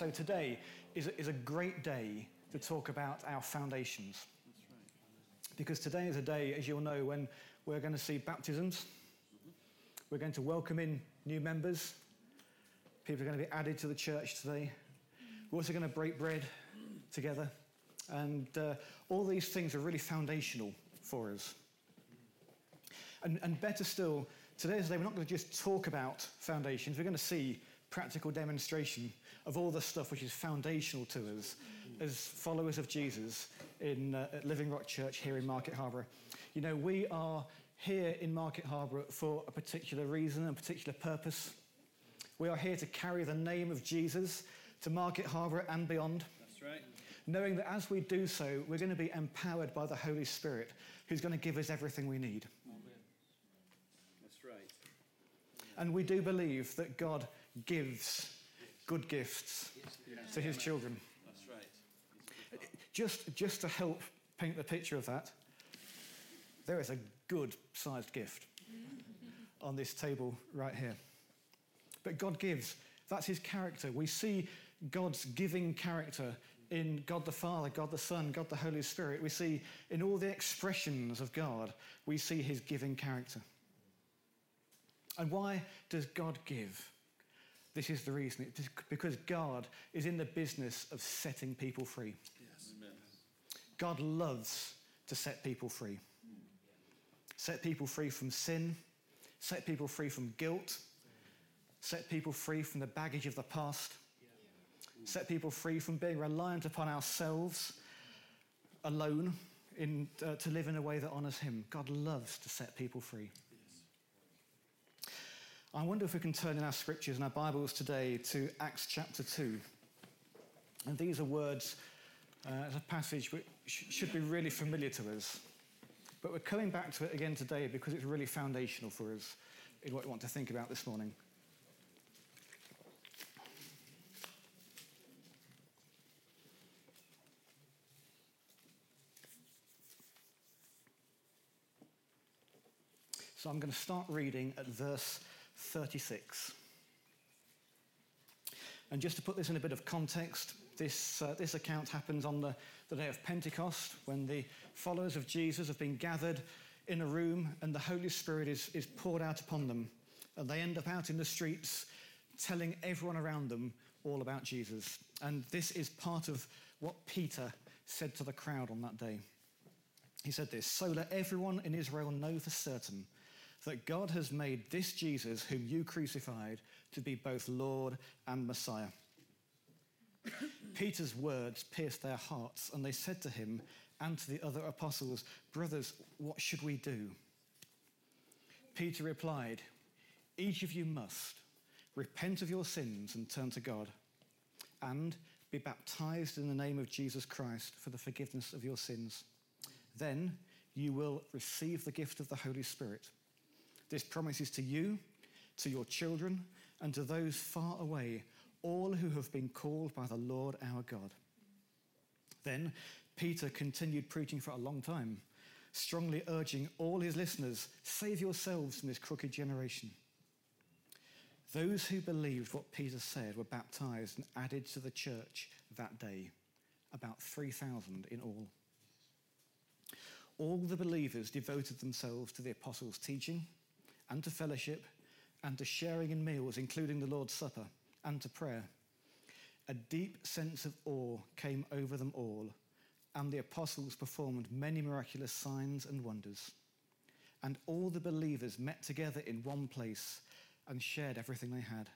So today is a, is a great day to talk about our foundations. Because today is a day, as you'll know, when we're going to see baptisms. We're going to welcome in new members. People are going to be added to the church today. We're also going to break bread together. And uh, all these things are really foundational for us. And, and better still, today is the day we're not going to just talk about foundations, we're going to see practical demonstration of all the stuff which is foundational to us as followers of Jesus in uh, at Living Rock Church here in Market Harborough. You know, we are here in Market Harborough for a particular reason, and particular purpose. We are here to carry the name of Jesus to Market Harborough and beyond. That's right. Knowing that as we do so, we're going to be empowered by the Holy Spirit, who's going to give us everything we need. Amen. That's right. And we do believe that God gives good gifts to his children. That's right. Just, just to help paint the picture of that, there is a good sized gift on this table right here. But God gives. That's his character. We see God's giving character in God the Father, God the Son, God the Holy Spirit. We see in all the expressions of God, we see his giving character. And why does God give? This is the reason. It's because God is in the business of setting people free. Yes. Amen. God loves to set people free. Set people free from sin, set people free from guilt, set people free from the baggage of the past, set people free from being reliant upon ourselves alone in, uh, to live in a way that honors Him. God loves to set people free. I wonder if we can turn in our scriptures and our Bibles today to Acts chapter 2. And these are words, uh, a passage which should be really familiar to us. But we're coming back to it again today because it's really foundational for us in what we want to think about this morning. So I'm going to start reading at verse 36. And just to put this in a bit of context, this, uh, this account happens on the, the day of Pentecost when the followers of Jesus have been gathered in a room and the Holy Spirit is, is poured out upon them. And they end up out in the streets telling everyone around them all about Jesus. And this is part of what Peter said to the crowd on that day. He said this So let everyone in Israel know for certain that God has made this Jesus, whom you crucified, to be both Lord and Messiah. Peter's words pierced their hearts, and they said to him and to the other apostles, Brothers, what should we do? Peter replied, Each of you must repent of your sins and turn to God, and be baptized in the name of Jesus Christ for the forgiveness of your sins. Then you will receive the gift of the Holy Spirit. This promises to you, to your children, and to those far away, all who have been called by the Lord our God. Then Peter continued preaching for a long time, strongly urging all his listeners save yourselves from this crooked generation. Those who believed what Peter said were baptized and added to the church that day, about 3,000 in all. All the believers devoted themselves to the apostles' teaching and to fellowship and to sharing in meals, including the Lord's Supper, and to prayer. A deep sense of awe came over them all, and the apostles performed many miraculous signs and wonders. And all the believers met together in one place and shared everything they had.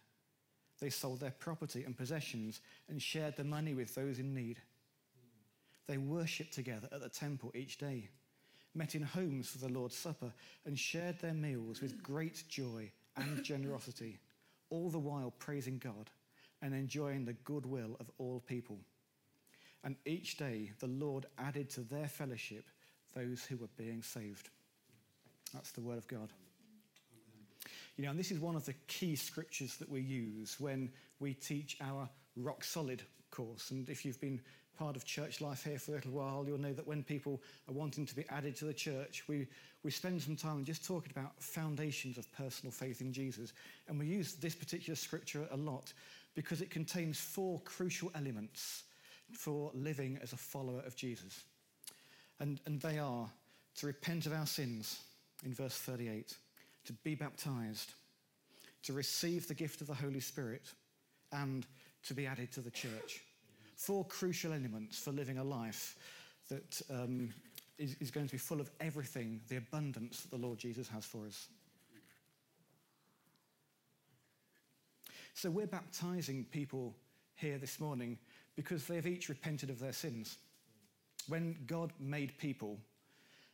They sold their property and possessions and shared the money with those in need. They worshipped together at the temple each day met in homes for the Lord's Supper, and shared their meals with great joy and generosity, all the while praising God and enjoying the goodwill of all people. And each day the Lord added to their fellowship those who were being saved. That's the word of God. You know, and this is one of the key scriptures that we use when we teach our rock solid course. And if you've been part of church life here for a little while, you'll know that when people are wanting to be added to the church, we, we spend some time just talking about foundations of personal faith in Jesus. And we use this particular scripture a lot because it contains four crucial elements for living as a follower of Jesus. And, and they are to repent of our sins, in verse 38, to be baptized, to receive the gift of the Holy Spirit, and to be added to the church. Four crucial elements for living a life that um, is, is going to be full of everything, the abundance that the Lord Jesus has for us. So we're baptizing people here this morning because they've each repented of their sins. When God made people,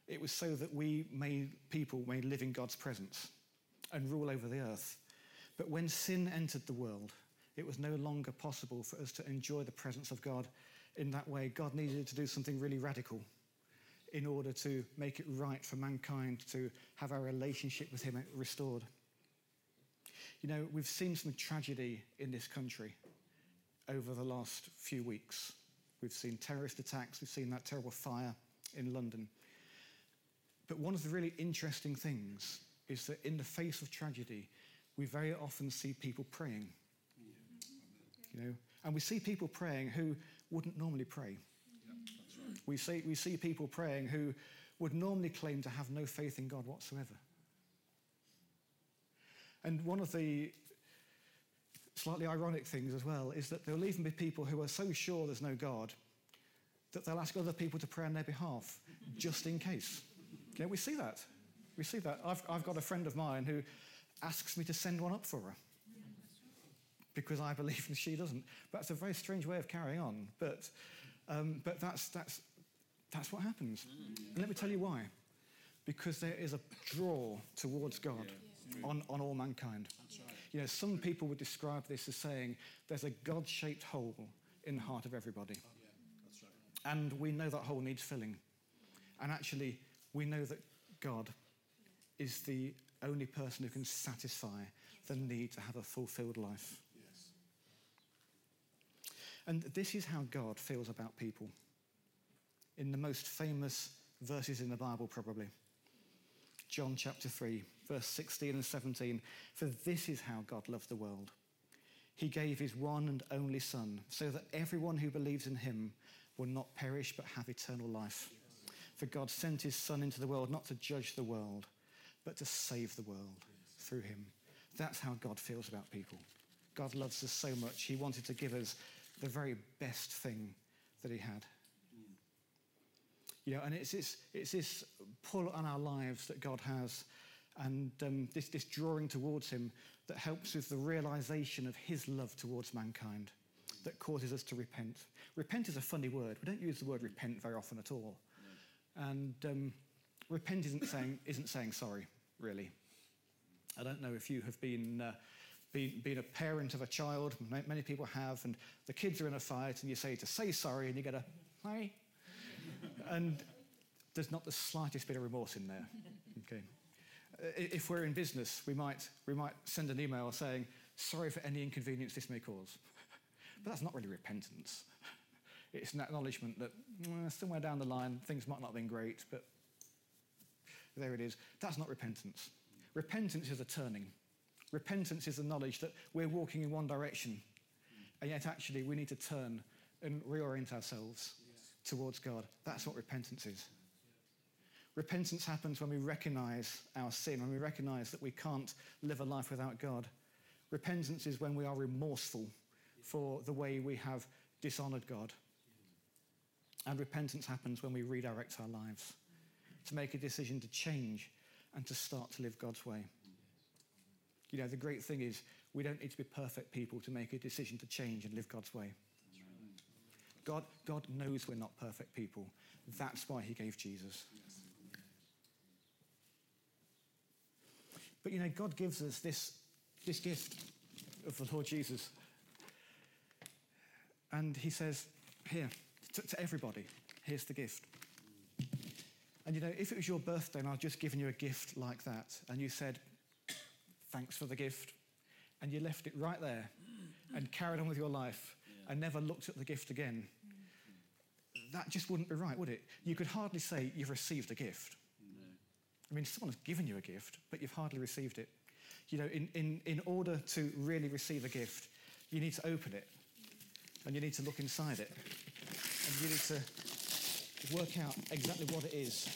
it was so that we made people may live in God's presence and rule over the earth. But when sin entered the world, it was no longer possible for us to enjoy the presence of God in that way. God needed to do something really radical in order to make it right for mankind to have our relationship with Him restored. You know, we've seen some tragedy in this country over the last few weeks. We've seen terrorist attacks, we've seen that terrible fire in London. But one of the really interesting things is that in the face of tragedy, we very often see people praying. You know, and we see people praying who wouldn't normally pray. We see, we see people praying who would normally claim to have no faith in God whatsoever. And one of the slightly ironic things as well is that there'll even be people who are so sure there's no God that they'll ask other people to pray on their behalf just in case. You we see that. We see that. I've, I've got a friend of mine who asks me to send one up for her because I believe and she doesn't. But it's a very strange way of carrying on. But, um, but that's, that's, that's what happens. And let me tell you why. Because there is a draw towards God on, on all mankind. You know, some people would describe this as saying there's a God shaped hole in the heart of everybody. And we know that hole needs filling. And actually, we know that God is the only person who can satisfy the need to have a fulfilled life. And this is how God feels about people. In the most famous verses in the Bible, probably. John chapter 3, verse 16 and 17. For this is how God loved the world. He gave his one and only Son, so that everyone who believes in him will not perish but have eternal life. For God sent his Son into the world not to judge the world, but to save the world through him. That's how God feels about people. God loves us so much, he wanted to give us the very best thing that he had. You know, and it's this, it's this pull on our lives that God has, and um, this, this drawing towards him that helps with the realization of his love towards mankind that causes us to repent. Repent is a funny word. We don't use the word repent very often at all. And um, repent isn't saying, isn't saying sorry, really. I don't know if you have been, uh, been a parent of a child, many people have, and the kids are in a fight, and you say to say sorry, and you get a, hi. and there's not the slightest bit of remorse in there. Okay. If we're in business, we might, we might send an email saying, sorry for any inconvenience this may cause. but that's not really repentance. It's an acknowledgement that mm, somewhere down the line things might not have been great, but there it is. That's not repentance. Repentance is a turning. Repentance is the knowledge that we're walking in one direction, and yet actually we need to turn and reorient ourselves yes. towards God. That's what repentance is. Repentance happens when we recognize our sin, when we recognize that we can't live a life without God. Repentance is when we are remorseful for the way we have dishonored God. And repentance happens when we redirect our lives to make a decision to change and to start to live God's way. You know, the great thing is we don't need to be perfect people to make a decision to change and live God's way. God, God knows we're not perfect people. That's why he gave Jesus. But you know, God gives us this, this gift of the Lord Jesus. And he says, Here, to, to everybody, here's the gift. And you know, if it was your birthday and I'd just given you a gift like that, and you said, Thanks for the gift, and you left it right there and carried on with your life Yeah. and never looked at the gift again, that just wouldn't be right, would it? You could hardly say you've received a gift. No. I mean, someone has given you a gift, but you've hardly received it. You know, in, in, in order to really receive a gift, you need to open it and you need to look inside it and you need to work out exactly what it is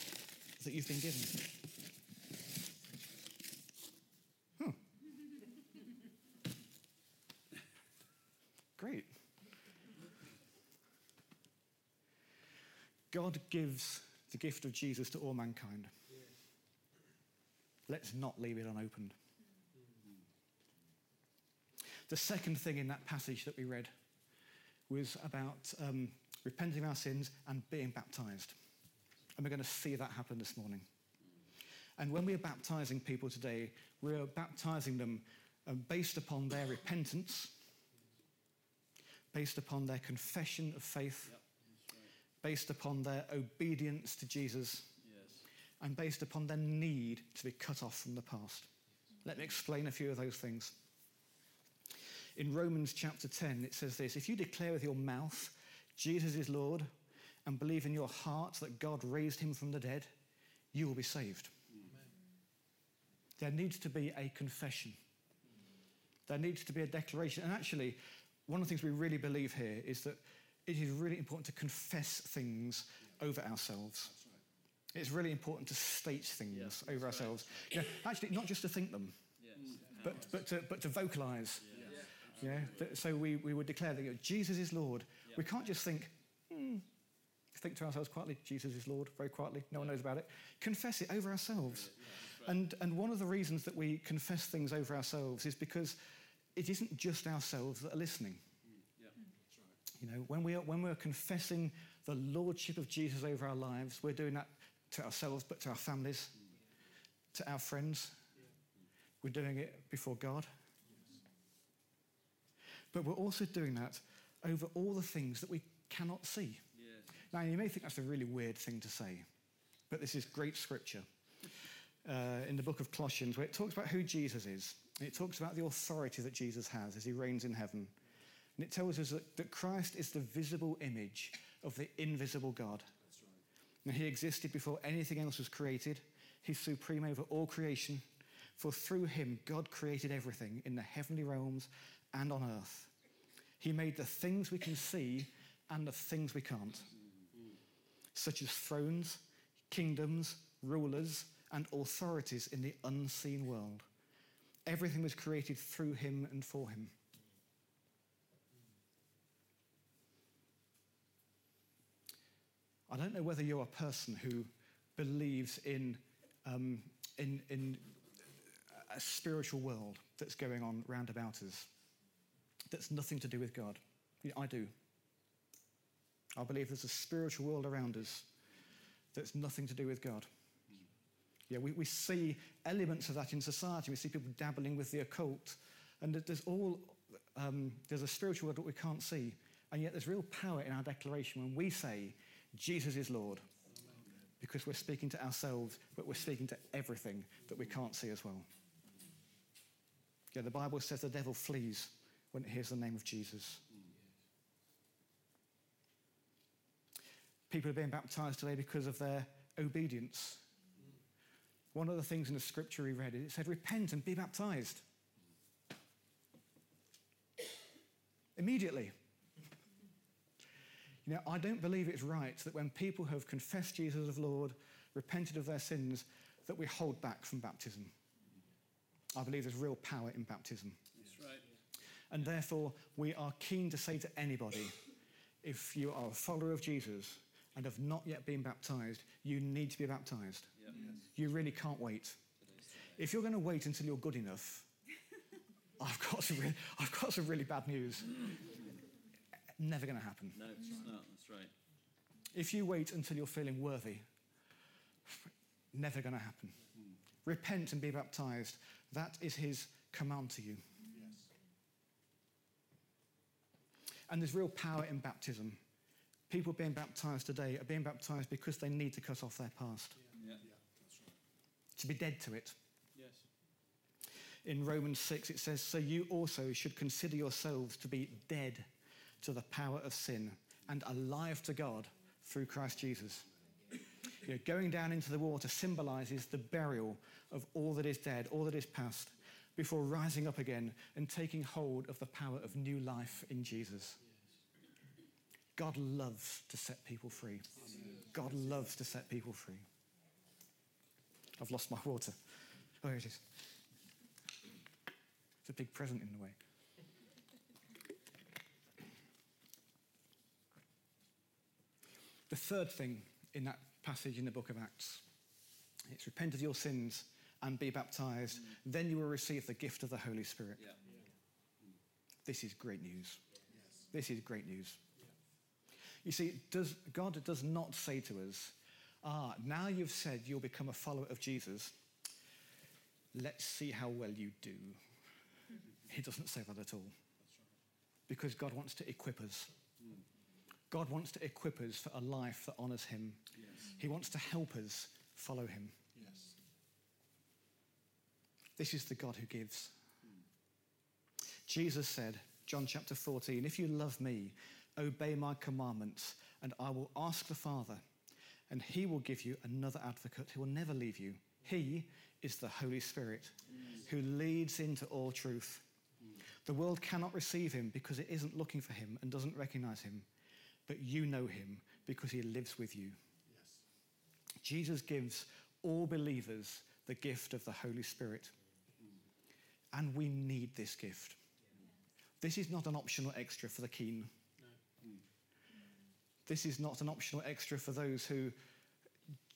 that you've been given. Huh. Great. Gives the gift of Jesus to all mankind. Let's not leave it unopened. The second thing in that passage that we read was about um, repenting of our sins and being baptized. And we're going to see that happen this morning. And when we are baptizing people today, we are baptizing them um, based upon their repentance, based upon their confession of faith, Yep. Based upon their obedience to Jesus, Yes. and based upon their need to be cut off from the past. Let me explain a few of those things. In Romans chapter 10, it says this If you declare with your mouth Jesus is Lord and believe in your heart that God raised him from the dead, you will be saved. There needs to be a confession. There needs to be a declaration. And actually, one of the things we really believe here is that it is really important to confess things over ourselves. It's really important to state things Yeah, over that's right. ourselves. You know, actually, not just to think them, Yes. but, but, to, but to vocalize. Know, so we, we would declare that you know, Jesus is Lord. Yeah. We can't just think, hmm, think to ourselves quietly, Jesus is Lord, very quietly, no one knows about it. Confess it over ourselves. And, and one of the reasons that we confess things over ourselves is because it isn't just ourselves that are listening. You know, when we are, when we're confessing the lordship of Jesus over our lives, we're doing that to ourselves, but to our families, to our friends. We're doing it before God. But we're also doing that over all the things that we cannot see. Yes. Now, you may think that's a really weird thing to say, but this is great scripture uh, in the book of Colossians where it talks about who Jesus is. It talks about the authority that Jesus has as he reigns in heaven. And it tells us that, that Christ is the visible image of the invisible God. Now, he existed before anything else was created. He's supreme over all creation. For through him, God created everything in the heavenly realms and on earth. He made the things we can see and the things we can't, such as thrones, kingdoms, rulers, and authorities in the unseen world. Everything was created through him and for him. I don't know whether you're a person who believes in, um, in, in a spiritual world that's going on round about us that's nothing to do with God. I do. I believe there's a spiritual world around us that's nothing to do with God. Yeah, we, we see elements of that in society. We see people dabbling with the occult. And there's all, um, there's a spiritual world that we can't see. And yet there's real power in our declaration when we say, Jesus is Lord. Because we're speaking to ourselves, but we're speaking to everything that we can't see as well. Yeah, the Bible says the devil flees when it hears the name of Jesus. People are being baptized today because of their obedience. One of the things in the scripture we read, it said, repent and be baptized. Immediately. You know, I don't believe it's right that when people have confessed Jesus as Lord, repented of their sins, that we hold back from baptism. I believe there's real power in baptism. That's right. And therefore, we are keen to say to anybody if you are a follower of Jesus and have not yet been baptized, you need to be baptized. Yeah. You really can't wait. If you're going to wait until you're good enough, I've got some really, I've got some really bad news. Never going to happen. No, it's not. That's right. If you wait until you're feeling worthy, never going to happen. Hmm. Repent and be baptized. That is his command to you. Yes. And there's real power in baptism. People being baptized today are being baptized because they need to cut off their past, Yeah. yeah. That's right. to be dead to it. Yes. In Romans 6, it says, So you also should consider yourselves to be dead to the power of sin and alive to God through Christ Jesus. You know, going down into the water symbolizes the burial of all that is dead, all that is past, before rising up again and taking hold of the power of new life in Jesus. God loves to set people free. God loves to set people free. I've lost my water. Oh, here it is. It's a big present in the way. The third thing in that passage in the book of Acts it's repent of your sins and be baptized, then you will receive the gift of the Holy Spirit. Yeah. This is great news. This is great news. You see, does, God does not say to us, ah, now you've said you'll become a follower of Jesus, let's see how well you do. He doesn't say that at all. Because God wants to equip us. God wants to equip us for a life that honors Him. Yes. He wants to help us follow Him. Yes. This is the God who gives. Jesus said, John chapter 14, if you love me, obey my commandments, and I will ask the Father, and he will give you another advocate who will never leave you. He is the Holy Spirit who leads into all truth. Mm. The world cannot receive him because it isn't looking for him and doesn't recognize him, but you know him because he lives with you. Yes. Jesus gives all believers the gift of the Holy Spirit. And we need this gift. This is not an optional extra for the keen. This is not an optional extra for those who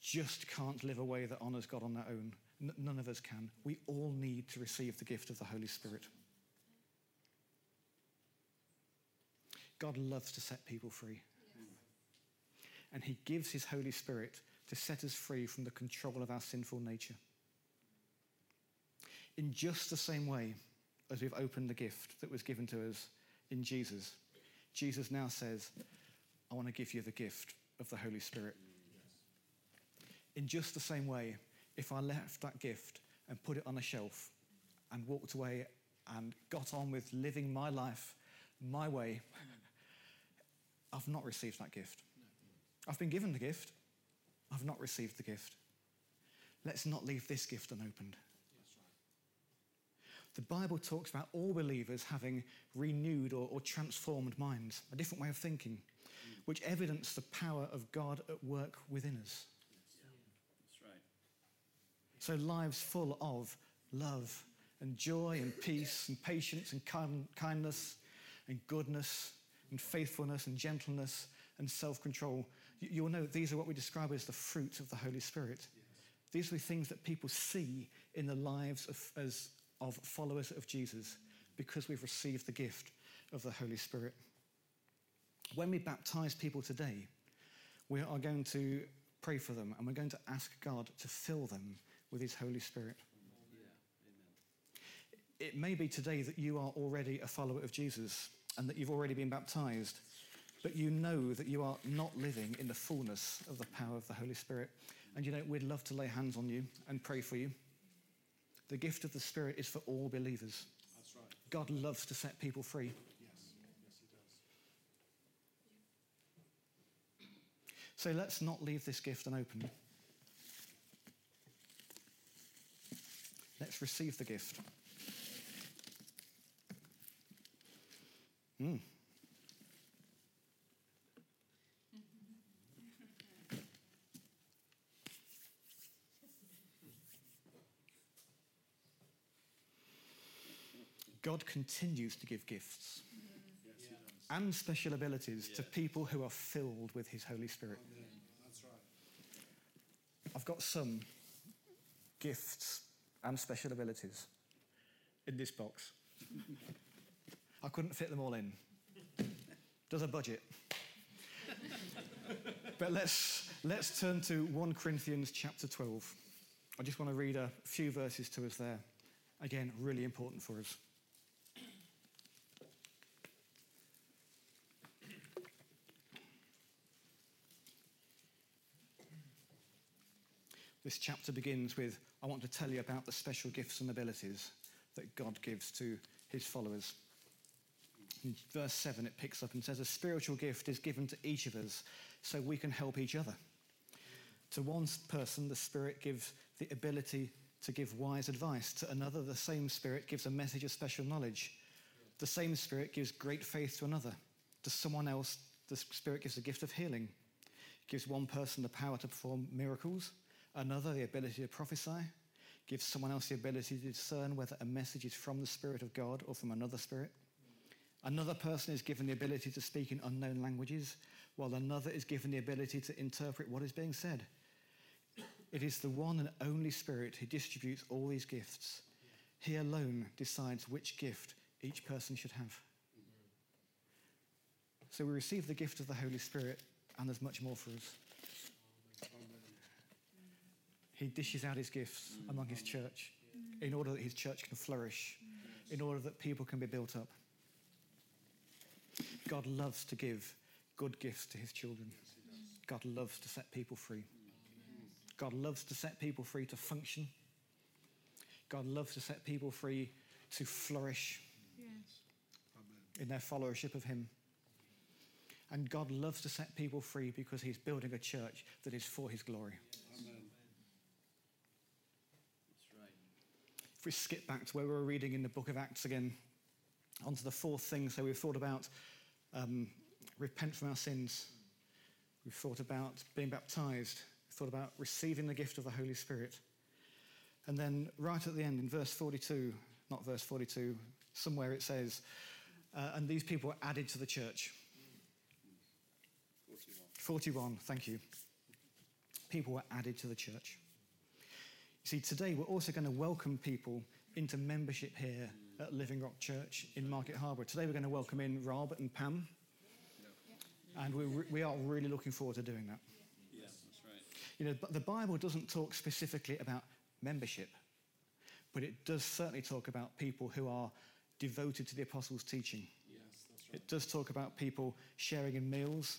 just can't live a way that honours God on their own. N- none of us can. We all need to receive the gift of the Holy Spirit. God loves to set people free. And He gives His Holy Spirit to set us free from the control of our sinful nature. In just the same way as we've opened the gift that was given to us in Jesus, Jesus now says, I want to give you the gift of the Holy Spirit. In just the same way, if I left that gift and put it on a shelf and walked away and got on with living my life my way, I've not received that gift. I've been given the gift, I've not received the gift. Let's not leave this gift unopened. The Bible talks about all believers having renewed or, or transformed minds, a different way of thinking, which evidence the power of God at work within us. So, lives full of love and joy and peace and patience and kind, kindness and goodness and faithfulness and gentleness and self control. You, you'll know these are what we describe as the fruit of the Holy Spirit. These are the things that people see in the lives of, as, of followers of Jesus because we've received the gift of the Holy Spirit. When we baptize people today, we are going to pray for them and we're going to ask God to fill them with His Holy Spirit. Yeah. It may be today that you are already a follower of Jesus and that you've already been baptized, but you know that you are not living in the fullness of the power of the Holy Spirit. And you know, we'd love to lay hands on you and pray for you. The gift of the Spirit is for all believers. That's right. God loves to set people free. Yes. Yes, he does. So let's not leave this gift unopened. Let's receive the gift. Mm. God continues to give gifts Yes, he and special abilities to people who are filled with His Holy Spirit. Amen. That's right. I've got some gifts and special abilities in this box. I couldn't fit them all in. Does a budget. but let's, let's turn to 1 Corinthians chapter 12. I just want to read a few verses to us there. Again, really important for us. This chapter begins with I want to tell you about the special gifts and abilities that God gives to his followers. In verse 7, it picks up and says, A spiritual gift is given to each of us so we can help each other. To one person, the Spirit gives the ability to give wise advice. To another, the same Spirit gives a message of special knowledge. The same Spirit gives great faith to another. To someone else, the Spirit gives a gift of healing. It gives one person the power to perform miracles, another the ability to prophesy, gives someone else the ability to discern whether a message is from the Spirit of God or from another Spirit. Another person is given the ability to speak in unknown languages, while another is given the ability to interpret what is being said. It is the one and only Spirit who distributes all these gifts. He alone decides which gift each person should have. So we receive the gift of the Holy Spirit, and there's much more for us. He dishes out his gifts among his church in order that his church can flourish, in order that people can be built up. God loves to give good gifts to his children. God loves to set people free. God loves to set people free to function. God loves to set people free to flourish in their followership of him. And God loves to set people free because he's building a church that is for his glory. If we skip back to where we were reading in the book of Acts again, onto the fourth thing. So we've thought about um, repent from our sins. We've thought about being baptized. We've thought about receiving the gift of the Holy Spirit. And then right at the end, in verse 42, not verse 42, somewhere it says, uh, and these people were added to the church. 41, thank you. People were added to the church. You see, today we're also going to welcome people into membership here at Living Rock Church in Market Harborough. Today we're going to welcome in Rob and Pam. And we, re- we are really looking forward to doing that. Yeah, that's right. You know, but the Bible doesn't talk specifically about membership, but it does certainly talk about people who are devoted to the apostles' teaching. Yes, that's right. It does talk about people sharing in meals,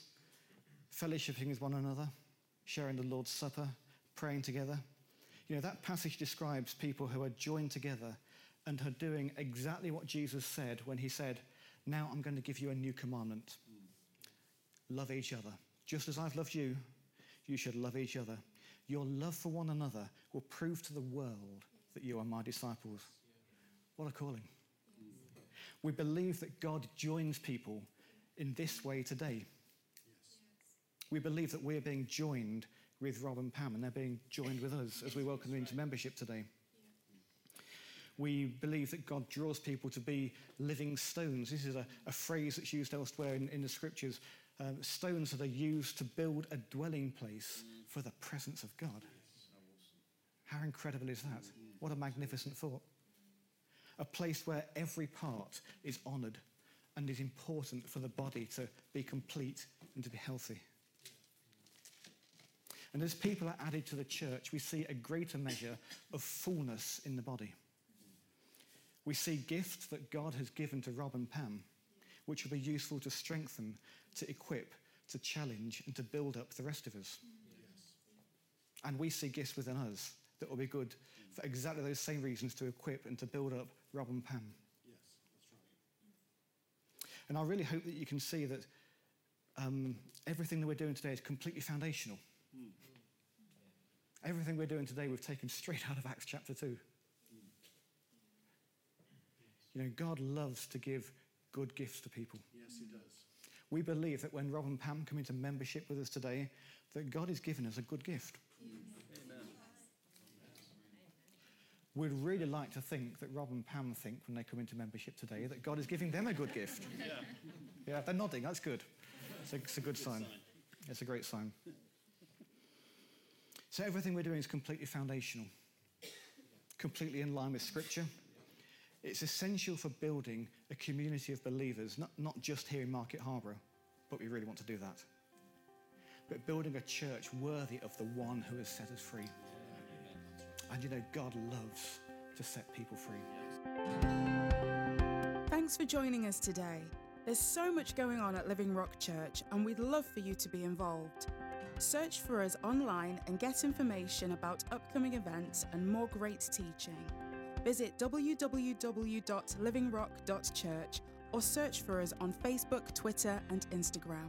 fellowshipping with one another, sharing the Lord's Supper, praying together. You know, that passage describes people who are joined together and are doing exactly what Jesus said when he said, Now I'm going to give you a new commandment love each other. Just as I've loved you, you should love each other. Your love for one another will prove to the world that you are my disciples. What a calling. We believe that God joins people in this way today. We believe that we're being joined with Rob and Pam, and they're being joined with us as we welcome them into membership today. We believe that God draws people to be living stones. This is a, a phrase that's used elsewhere in, in the scriptures. Um, stones that are used to build a dwelling place for the presence of God. How incredible is that? What a magnificent thought. A place where every part is honoured and is important for the body to be complete and to be healthy. And as people are added to the church, we see a greater measure of fullness in the body. We see gifts that God has given to Rob and Pam, which will be useful to strengthen, to equip, to challenge, and to build up the rest of us. And we see gifts within us that will be good for exactly those same reasons to equip and to build up Rob and Pam. Yes, that's right. And I really hope that you can see that um, everything that we're doing today is completely foundational. Everything we're doing today, we've taken straight out of Acts chapter 2. You know, God loves to give good gifts to people. Yes, he does. We believe that when Rob and Pam come into membership with us today, that God has given us a good gift. Amen. We'd really like to think that Rob and Pam think when they come into membership today that God is giving them a good gift. Yeah. Yeah, they're nodding. That's good. It's a, it's a good sign. It's a great sign. So everything we're doing is completely foundational, completely in line with Scripture. It's essential for building a community of believers, not, not just here in Market Harborough, but we really want to do that. But building a church worthy of the one who has set us free. And you know, God loves to set people free. Thanks for joining us today. There's so much going on at Living Rock Church, and we'd love for you to be involved. Search for us online and get information about upcoming events and more great teaching. Visit www.livingrock.church or search for us on Facebook, Twitter, and Instagram.